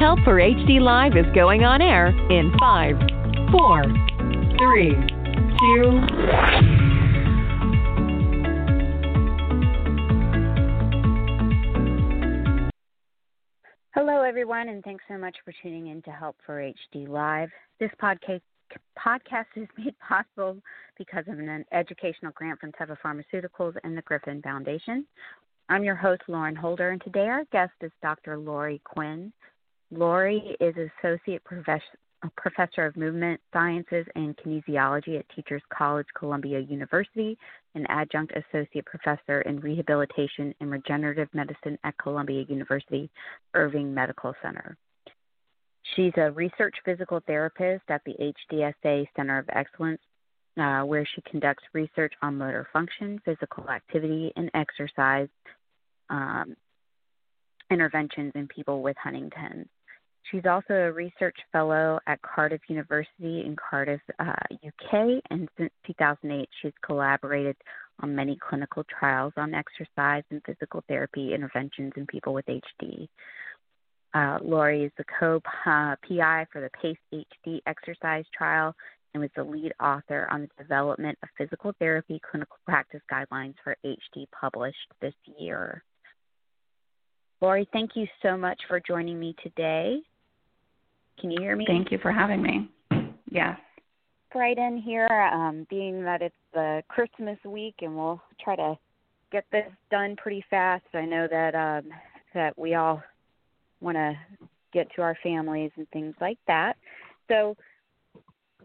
Help for HD Live is going on air in five, four, three, two. Hello, everyone, and thanks so much for tuning in to Help for HD Live. This podcast podcast is made possible because of an educational grant from Teva Pharmaceuticals and the Griffin Foundation. I'm your host, Lauren Holder, and today our guest is Dr. Lori Quinn. Lori is Associate Professor of Movement Sciences and Kinesiology at Teachers College, Columbia University, and Adjunct Associate Professor in Rehabilitation and Regenerative Medicine at Columbia University Irving Medical Center. She's a research physical therapist at the HDSA Center of Excellence, uh, where she conducts research on motor function, physical activity, and exercise um, interventions in people with Huntington's. She's also a research fellow at Cardiff University in Cardiff, uh, UK, and since 2008, she's collaborated on many clinical trials on exercise and physical therapy interventions in people with HD. Uh, Lori is the co PI for the PACE HD exercise trial and was the lead author on the development of physical therapy clinical practice guidelines for HD published this year. Lori, thank you so much for joining me today. Can you hear me? Thank you for having me. Yes. Right in here, um, being that it's the Christmas week, and we'll try to get this done pretty fast. I know that um, that we all want to get to our families and things like that. So,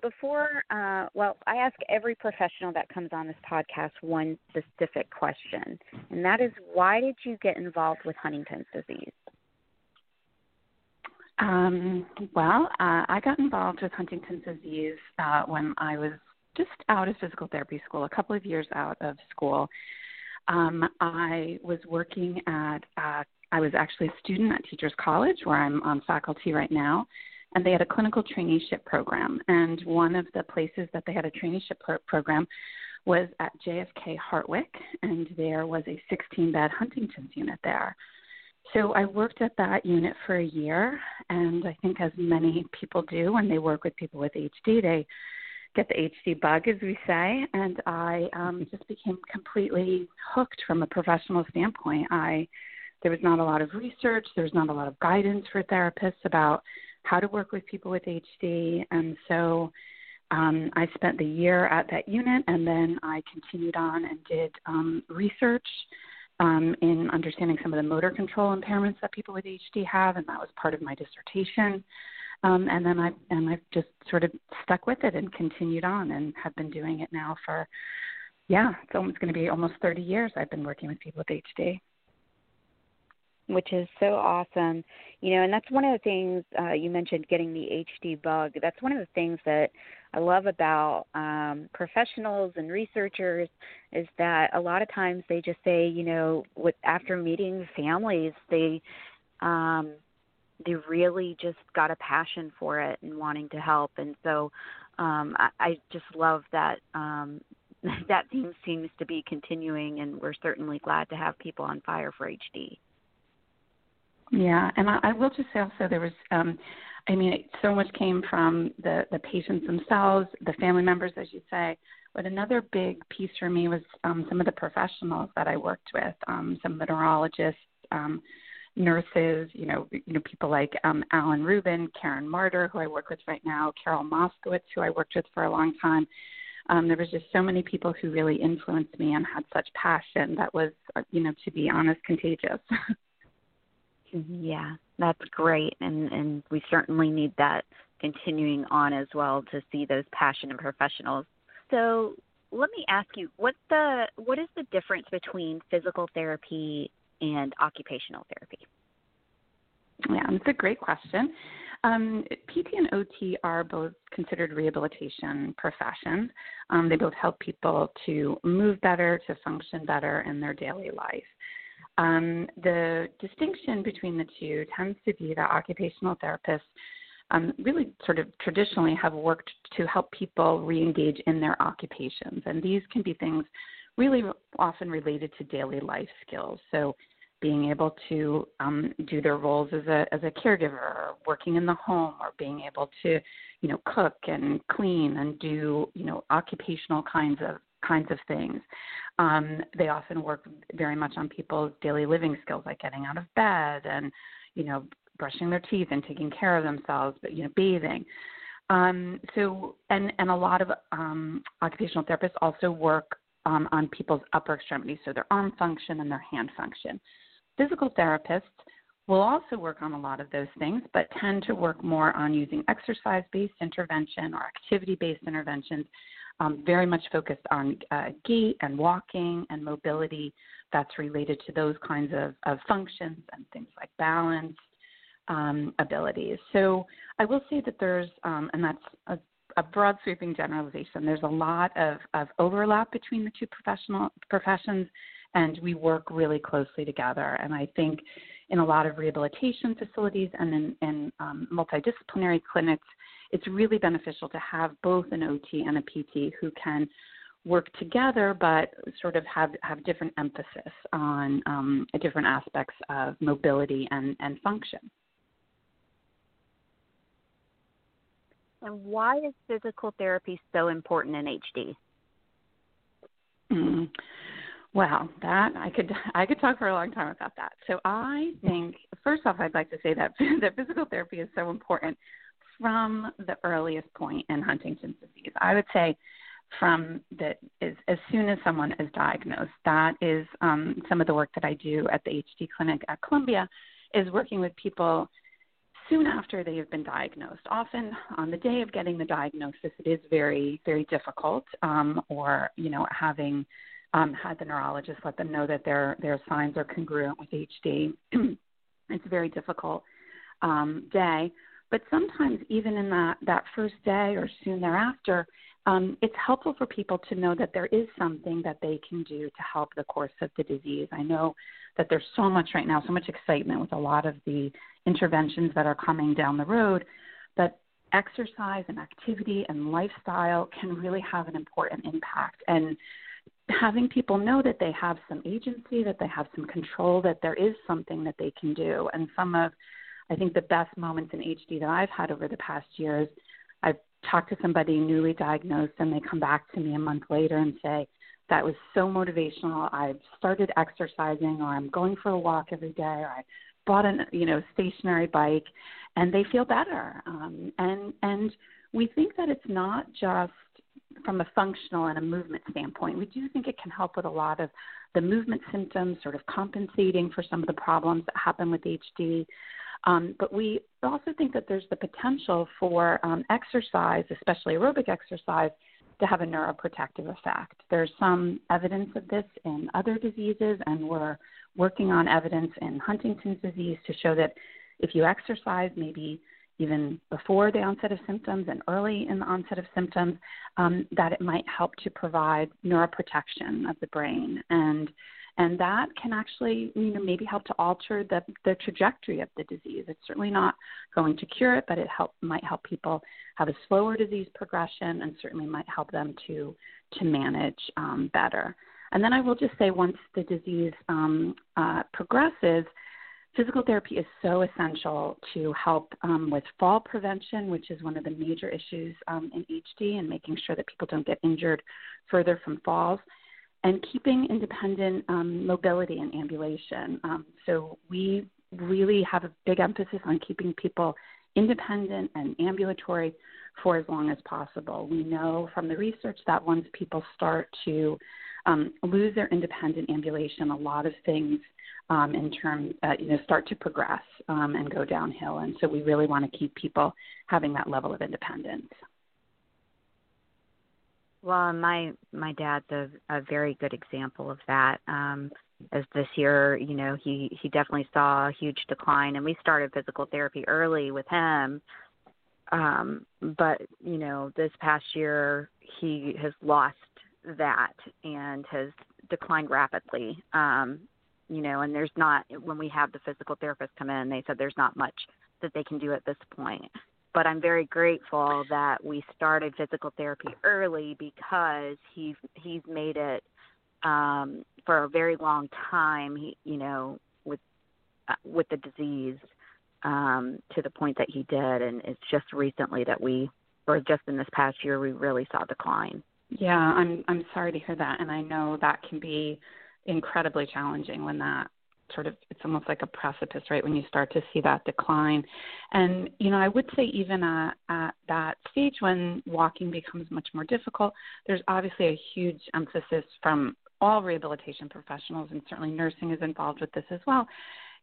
before, uh, well, I ask every professional that comes on this podcast one specific question, and that is, why did you get involved with Huntington's disease? Um, well, uh, I got involved with Huntington's disease uh, when I was just out of physical therapy school, a couple of years out of school. Um, I was working at, uh, I was actually a student at Teachers College, where I'm on faculty right now, and they had a clinical traineeship program. And one of the places that they had a traineeship pro- program was at JFK Hartwyck, and there was a 16 bed Huntington's unit there. So I worked at that unit for a year, and I think as many people do when they work with people with HD, they get the HD bug, as we say, and I um, just became completely hooked from a professional standpoint. I there was not a lot of research, there was not a lot of guidance for therapists about how to work with people with HD, and so um, I spent the year at that unit, and then I continued on and did um, research um, in understanding some of the motor control impairments that people with HD have, and that was part of my dissertation. Um, and then I and I've just sort of stuck with it and continued on, and have been doing it now for yeah, it's almost going to be almost 30 years. I've been working with people with HD which is so awesome. You know, and that's one of the things uh, you mentioned getting the HD bug. That's one of the things that I love about um, professionals and researchers is that a lot of times they just say, you know, with after meeting families, they um, they really just got a passion for it and wanting to help. And so um, I, I just love that um, that theme seems to be continuing, and we're certainly glad to have people on fire for HD. Yeah, and I, I will just say also there was, um, I mean, so much came from the the patients themselves, the family members, as you say. But another big piece for me was um, some of the professionals that I worked with, um, some of the neurologists, um, nurses, you know, you know, people like um, Alan Rubin, Karen Marder, who I work with right now, Carol Moskowitz, who I worked with for a long time. Um, there was just so many people who really influenced me and had such passion that was, uh, you know, to be honest, contagious. Yeah, that's great, and and we certainly need that continuing on as well to see those passionate professionals. So let me ask you, what the what is the difference between physical therapy and occupational therapy? Yeah, that's a great question. Um, PT and OT are both considered rehabilitation professions. Um, they both help people to move better, to function better in their daily life. Um, the distinction between the two tends to be that occupational therapists um, really sort of traditionally have worked to help people reengage in their occupations. And these can be things really often related to daily life skills. So being able to um, do their roles as a as a caregiver, or working in the home, or being able to, you know, cook and clean and do you know occupational kinds of kinds of things. Um, they often work very much on people's daily living skills, like getting out of bed and you know brushing their teeth and taking care of themselves, but you know bathing. Um, so and and a lot of um, occupational therapists also work um, on people's upper extremities, so their arm function and their hand function. Physical therapists will also work on a lot of those things, but tend to work more on using exercise based intervention or activity based interventions, um, very much focused on uh, gait and walking and mobility that's related to those kinds of, of functions and things like balance um, abilities. So I will say that there's, um, and that's a, a, broad sweeping generalization, there's a lot of, of overlap between the two professional professions and we work really closely together. And I think in a lot of rehabilitation facilities and in, in um, multidisciplinary clinics, it's really beneficial to have both an OT and a PT who can work together but sort of have, have different emphasis on um, different aspects of mobility and, and function. And why is physical therapy so important in HD? Mm. Well, that I could I could talk for a long time about that. So I think first off, I'd like to say that that physical therapy is so important from the earliest point in Huntington's disease. I would say from the as, as soon as someone is diagnosed. That is um, some of the work that I do at the HD clinic at Columbia, is working with people soon after they have been diagnosed. Often on the day of getting the diagnosis, it is very very difficult, um, or you know having um, had the neurologist let them know that their their signs are congruent with HD. it's a very difficult um, day, but sometimes even in that that first day or soon thereafter, um, it's helpful for people to know that there is something that they can do to help the course of the disease. I know that there's so much right now, so much excitement with a lot of the interventions that are coming down the road, but exercise and activity and lifestyle can really have an important impact. And having people know that they have some agency, that they have some control, that there is something that they can do. And some of, I think, the best moments in HD that I've had over the past years, I've talked to somebody newly diagnosed and they come back to me a month later and say, that was so motivational. I've started exercising or I'm going for a walk every day or I bought a you know stationary bike and they feel better. Um, and and we think that it's not just from a functional and a movement standpoint, we do think it can help with a lot of the movement symptoms, sort of compensating for some of the problems that happen with HD. Um, but we also think that there's the potential for um, exercise, especially aerobic exercise, to have a neuroprotective effect. There's some evidence of this in other diseases, and we're working on evidence in Huntington's disease to show that if you exercise maybe even before the onset of symptoms and early in the onset of symptoms, um, that it might help to provide neuroprotection of the brain. And and that can actually you know maybe help to alter the the trajectory of the disease. It's certainly not going to cure it, but it help might help people have a slower disease progression, and certainly might help them to to manage um, better. And then I will just say, once the disease um, uh, progresses, Physical therapy is so essential to help um, with fall prevention, which is one of the major issues um, in HD, and making sure that people don't get injured further from falls, and keeping independent um, mobility and ambulation. Um, so we really have a big emphasis on keeping people independent and ambulatory for as long as possible. We know from the research that once people start to um, lose their independent ambulation, a lot of things um, in terms, uh, you know, start to progress um, and go downhill. And so we really want to keep people having that level of independence. Well, my my dad's a, a very good example of that. Um, as this year, you know, he he definitely saw a huge decline, and we started physical therapy early with him. Um, but you know, this past year he has lost that and has declined rapidly. Um, you know, and there's not when we have the physical therapist come in, they said there's not much that they can do at this point but I'm very grateful that we started physical therapy early because he's he's made it um, for a very long time. He, you know, with uh, with the disease um, to the point that he did, and it's just recently that we, or just in this past year, we really saw decline. Yeah, I'm I'm sorry to hear that, and I know that can be incredibly challenging when that sort of it's almost like a precipice right when you start to see that decline. And you know i would say even at, at that stage when walking becomes much more difficult there's obviously a huge emphasis from all rehabilitation professionals and certainly nursing is involved with this as well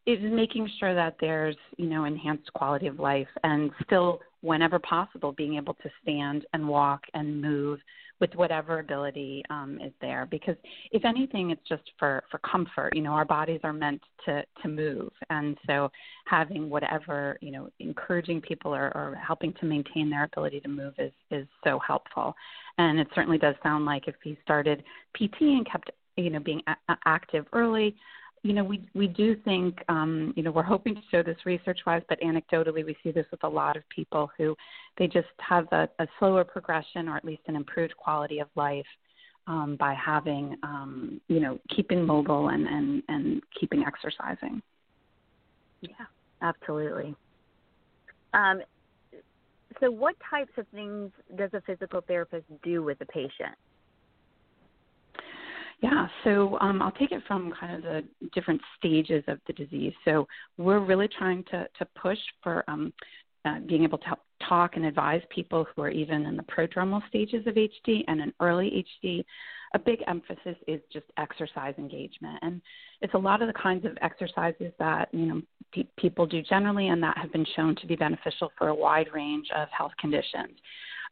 is making sure that there's you know enhanced quality of life and still whenever possible being able to stand and walk and move with whatever ability um, is there. Because if anything, it's just for for comfort. You know, our bodies are meant to to move, and so having whatever you know, encouraging people or, or helping to maintain their ability to move is is so helpful. And it certainly does sound like if he started PT and kept you know being a- active early you know, we we do think, um, you know, we're hoping to show this research-wise, but anecdotally, we see this with a lot of people who they just have a, a slower progression or at least an improved quality of life um, by having, um, you know, keeping mobile and and and keeping exercising. Yeah, absolutely. Um, so, what types of things does a physical therapist do with a patient? Yeah, so um, I'll take it from kind of the different stages of the disease. So we're really trying to, to push for um, uh, being able to help talk and advise people who are even in the prodromal stages of HD and in early HD. A big emphasis is just exercise engagement, and it's a lot of the kinds of exercises that you know pe- people do generally, and that have been shown to be beneficial for a wide range of health conditions.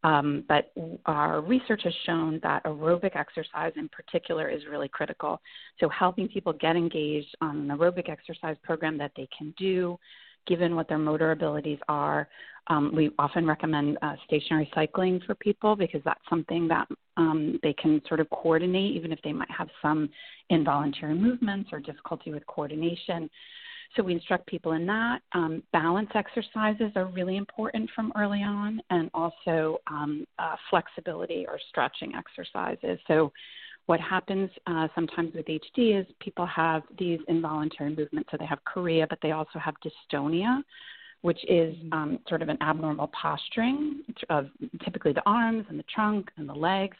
Um, but our research has shown that aerobic exercise in particular is really critical. So, helping people get engaged on an aerobic exercise program that they can do, given what their motor abilities are. Um, we often recommend uh, stationary cycling for people because that's something that um, they can sort of coordinate, even if they might have some involuntary movements or difficulty with coordination. So we instruct people in that. Um, balance exercises are really important from early on, and also um, uh, flexibility or stretching exercises. So what happens uh, sometimes with HD is people have these involuntary movements. So they have chorea, but they also have dystonia, which is mm-hmm. um, sort of an abnormal posturing of typically the arms and the trunk and the legs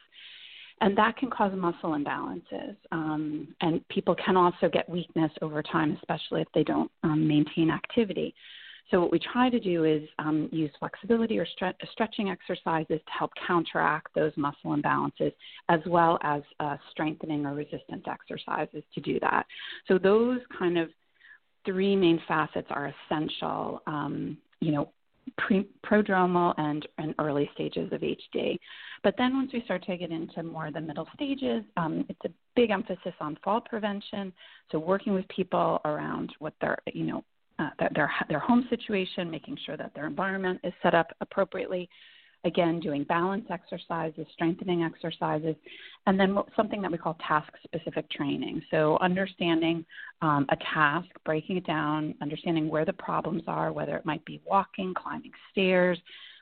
and that can cause muscle imbalances. Um, and people can also get weakness over time, especially if they don't um, maintain activity. So, what we try to do is um, use flexibility or stre- stretching exercises to help counteract those muscle imbalances, as well as uh, strengthening or resistance exercises to do that. So, those kind of three main facets are essential. Um, you know, pre, prodromal and, and early stages of HD. But then once we start to get into more of the middle stages, um, it's a big emphasis on fall prevention. So working with people around what their, you know, uh, their, their home situation, making sure that their environment is set up appropriately, again, doing balance exercises, strengthening exercises, and then something that we call task specific training. So, understanding um, a task, breaking it down, understanding where the problems are, whether it might be walking, climbing stairs,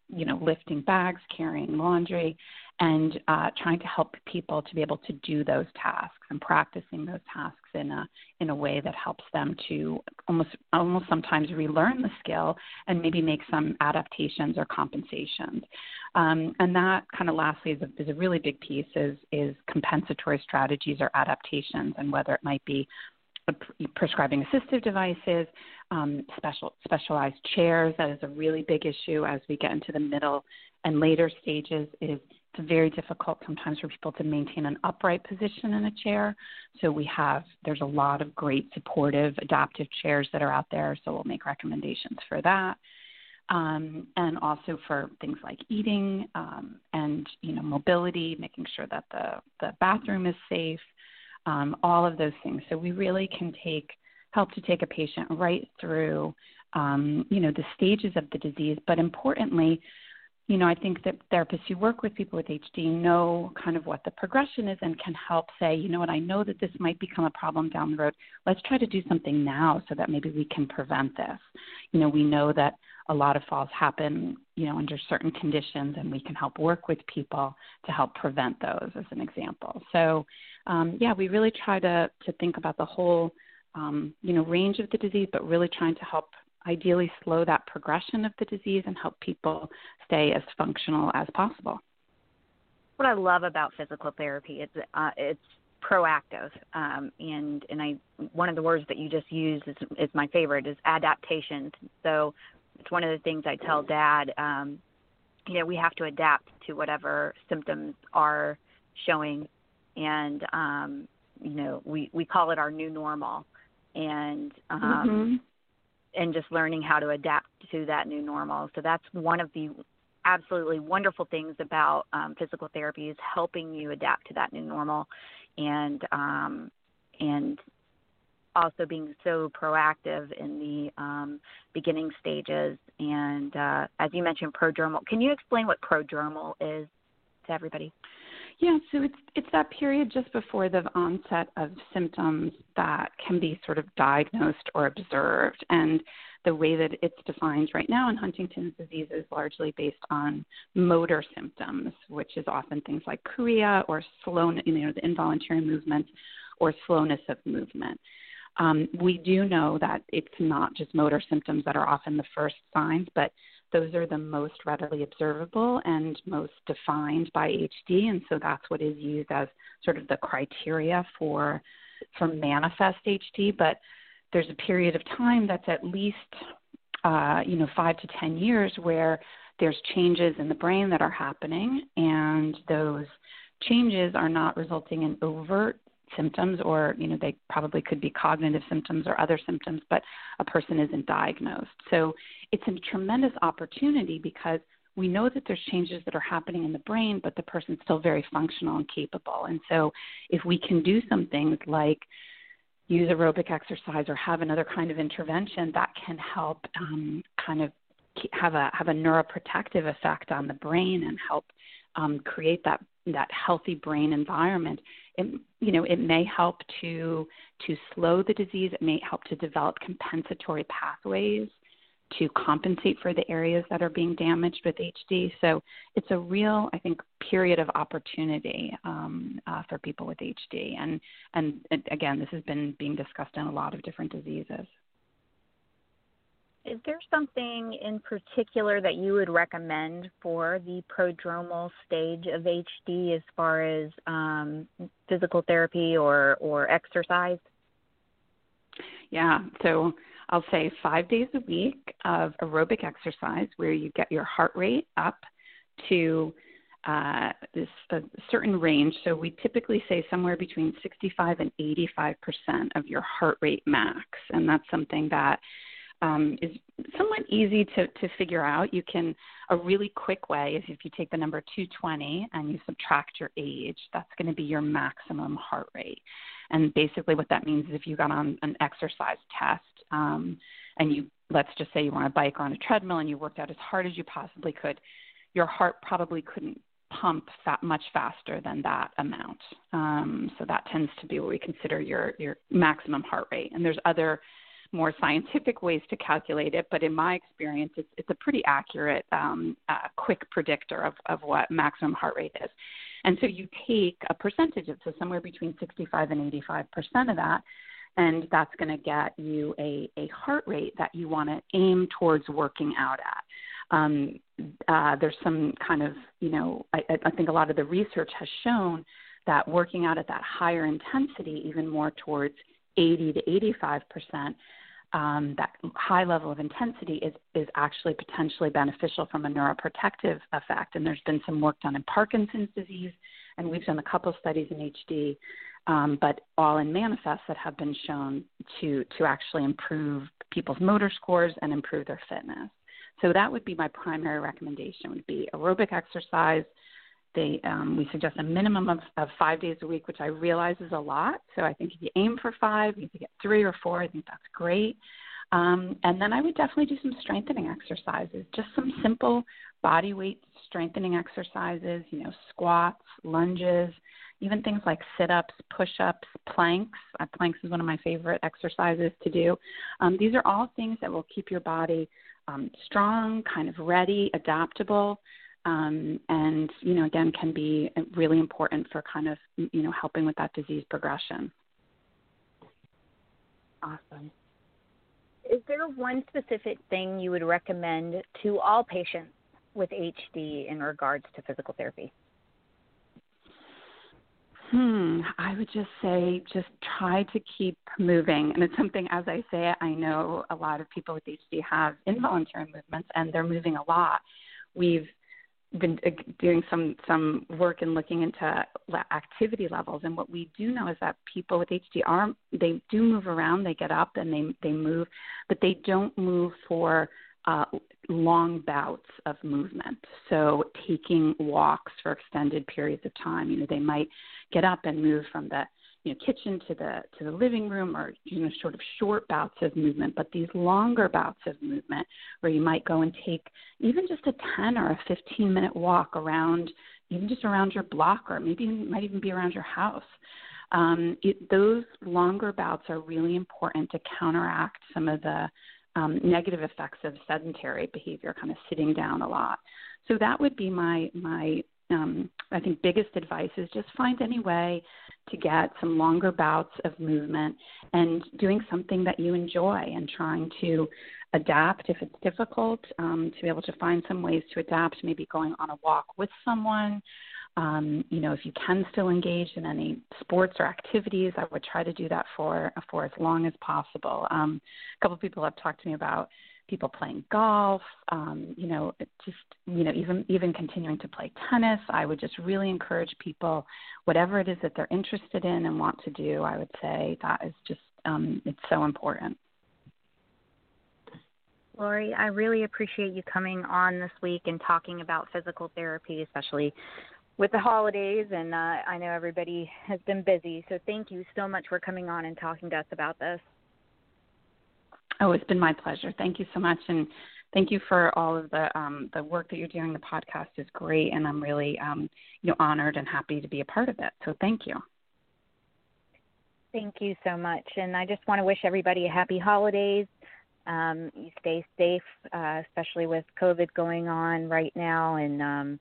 you know, lifting bags, carrying laundry, and uh, trying to help people to be able to do those tasks and practicing those tasks in a in a way that helps them to almost almost sometimes relearn the skill and maybe make some adaptations or compensations. Um, and that kind of lastly is a, is a really big piece is is compensatory strategies or adaptations and whether it might be prescribing assistive devices, um, special specialized chairs. That is a really big issue as we get into the middle and later stages. Is it's very difficult sometimes for people to maintain an upright position in a chair. So we have there's a lot of great supportive adaptive chairs that are out there. So we'll make recommendations for that. Um, and also for things like eating um, and you know mobility, making sure that the the bathroom is safe, um, all of those things. So we really can take help to take a patient right through um, you know the stages of the disease, but importantly you know, I think that therapists who work with people with HD know kind of what the progression is and can help say, you know what, I know that this might become a problem down the road. Let's try to do something now so that maybe we can prevent this. You know, we know that a lot of falls happen, you know, under certain conditions, and we can help work with people to help prevent those, as an example. So, um, yeah, we really try to to think about the whole, um, you know, range of the disease, but really trying to help ideally slow that progression of the disease and help people stay as functional as possible. What I love about physical therapy is uh, it's proactive, um, and and I one of the words that you just used is, is my favorite is adaptation. So it's one of the things I tell Dad. Um, you know, we have to adapt to whatever symptoms are showing, and um, you know, we we call it our new normal, and um, mm-hmm and just learning how to adapt to that new normal. So that's one of the absolutely wonderful things about um, physical therapy is helping you adapt to that new normal, and um, and also being so proactive in the um, beginning stages. And uh, as you mentioned, prodromal. Can you explain what prodromal is to everybody? Yeah, so it's it's that period just before the onset of symptoms that can be sort of diagnosed or observed, and the way that it's defined right now in Huntington's disease is largely based on motor symptoms, which is often things like chorea or slowness, you know, the involuntary movement or slowness of movement. Um, we do know that it's not just motor symptoms that are often the first signs, but those are the most readily observable and most defined by HD, and so that's what is used as sort of the criteria for for manifest HD. But there's a period of time that's at least uh, you know five to ten years where there's changes in the brain that are happening, and those changes are not resulting in overt symptoms or you know they probably could be cognitive symptoms or other symptoms but a person isn't diagnosed. So it's a tremendous opportunity because we know that there's changes that are happening in the brain but the person's still very functional and capable. And so if we can do some things like use aerobic exercise or have another kind of intervention that can help um, kind of have a have a neuroprotective effect on the brain and help um, create that that healthy brain environment, it, you know, it may help to to slow the disease. It may help to develop compensatory pathways to compensate for the areas that are being damaged with HD. So it's a real, I think, period of opportunity um, uh, for people with HD. And and again, this has been being discussed in a lot of different diseases is there something in particular that you would recommend for the prodromal stage of HD as far as um, physical therapy or, or exercise? Yeah, so I'll say five days a week of aerobic exercise where you get your heart rate up to uh, this a certain range. So we typically say somewhere between 65 and 85 percent of your heart rate max, and that's something that um, is somewhat easy to, to figure out. You can, a really quick way is if you take the number 220 and you subtract your age, that's going to be your maximum heart rate. And basically, what that means is if you got on an exercise test um, and you, let's just say you were on a bike or on a treadmill and you worked out as hard as you possibly could, your heart probably couldn't pump that much faster than that amount. Um, so that tends to be what we consider your your maximum heart rate. And there's other more scientific ways to calculate it, but in my experience, it's, it's a pretty accurate, um, uh, quick predictor of, of what maximum heart rate is. And so you take a percentage of, so somewhere between 65 and 85 percent of that, and that's going to get you a, a heart rate that you want to aim towards working out at. Um, uh, there's some kind of, you know, I, I think a lot of the research has shown that working out at that higher intensity, even more towards 80 to 85 percent, um, that high level of intensity is, is actually potentially beneficial from a neuroprotective effect. And there's been some work done in Parkinson's disease, and we've done a couple studies in HD, um, but all in manifest that have been shown to, to actually improve people's motor scores and improve their fitness. So that would be my primary recommendation would be aerobic exercise, they um, we suggest a minimum of, of five days a week, which I realize is a lot. So I think if you aim for five, if you get three or four, I think that's great. Um, and then I would definitely do some strengthening exercises, just some simple body weight strengthening exercises, you know, squats, lunges, even things like sit ups, push ups, planks. Uh, planks is one of my favorite exercises to do. Um, these are all things that will keep your body um, strong, kind of ready, adaptable. Um, and you know, again, can be really important for kind of you know helping with that disease progression. Awesome. Is there one specific thing you would recommend to all patients with HD in regards to physical therapy? Hmm, I would just say just try to keep moving. And it's something, as I say, I know a lot of people with HD have involuntary movements and they're moving a lot. We've been uh, doing some some work and looking into activity levels. And what we do know is that people with HD are they do move around they get up and they they move but they don't move for uh, long bouts of movement. So taking walks for extended periods of time you know they might get up and move from the you know, kitchen to the to the living room or you know sort of short bouts of movement but these longer bouts of movement where you might go and take even just a 10 or a 15 minute walk around even just around your block or maybe it might even be around your house. Um, it, those longer bouts are really important to counteract some of the um, negative effects of sedentary behavior kind of sitting down a lot. So that would be my my um, I think biggest advice is just find any way to get some longer bouts of movement and doing something that you enjoy and trying to adapt if it's difficult um, to be able to find some ways to adapt maybe going on a walk with someone. Um, you know if you can still engage in any sports or activities i would try to do that for for as long as possible. Um, a couple of people have talked to me about people playing golf, um, you know, just you know, even even continuing to play tennis. I would just really encourage people, whatever it is that they're interested in and want to do. I would say that is just um, it's so important. Lori, I really appreciate you coming on this week and talking about physical therapy, especially with the holidays. And uh, I know everybody has been busy, so thank you so much for coming on and talking to us about this. Oh, it's been my pleasure. Thank you so much, and thank you for all of the um, the work that you're doing. The podcast is great, and I'm really um, you know honored and happy to be a part of it. So thank you. Thank you so much, and I just want to wish everybody a happy holidays. Um, you stay safe, uh, especially with COVID going on right now. And um,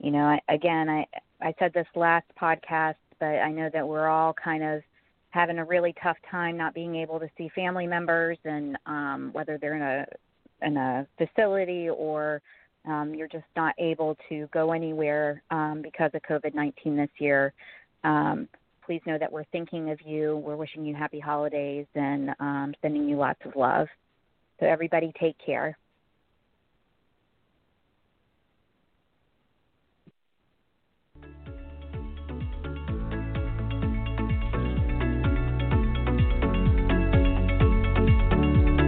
you know, I, again, I I said this last podcast, but I know that we're all kind of having a really tough time not being able to see family members and um, whether they're in a in a facility or um, you're just not able to go anywhere um, because of COVID 19 this year. Um, please know that we're thinking of you. We're wishing you happy holidays and um, sending you lots of love. So, everybody, take care.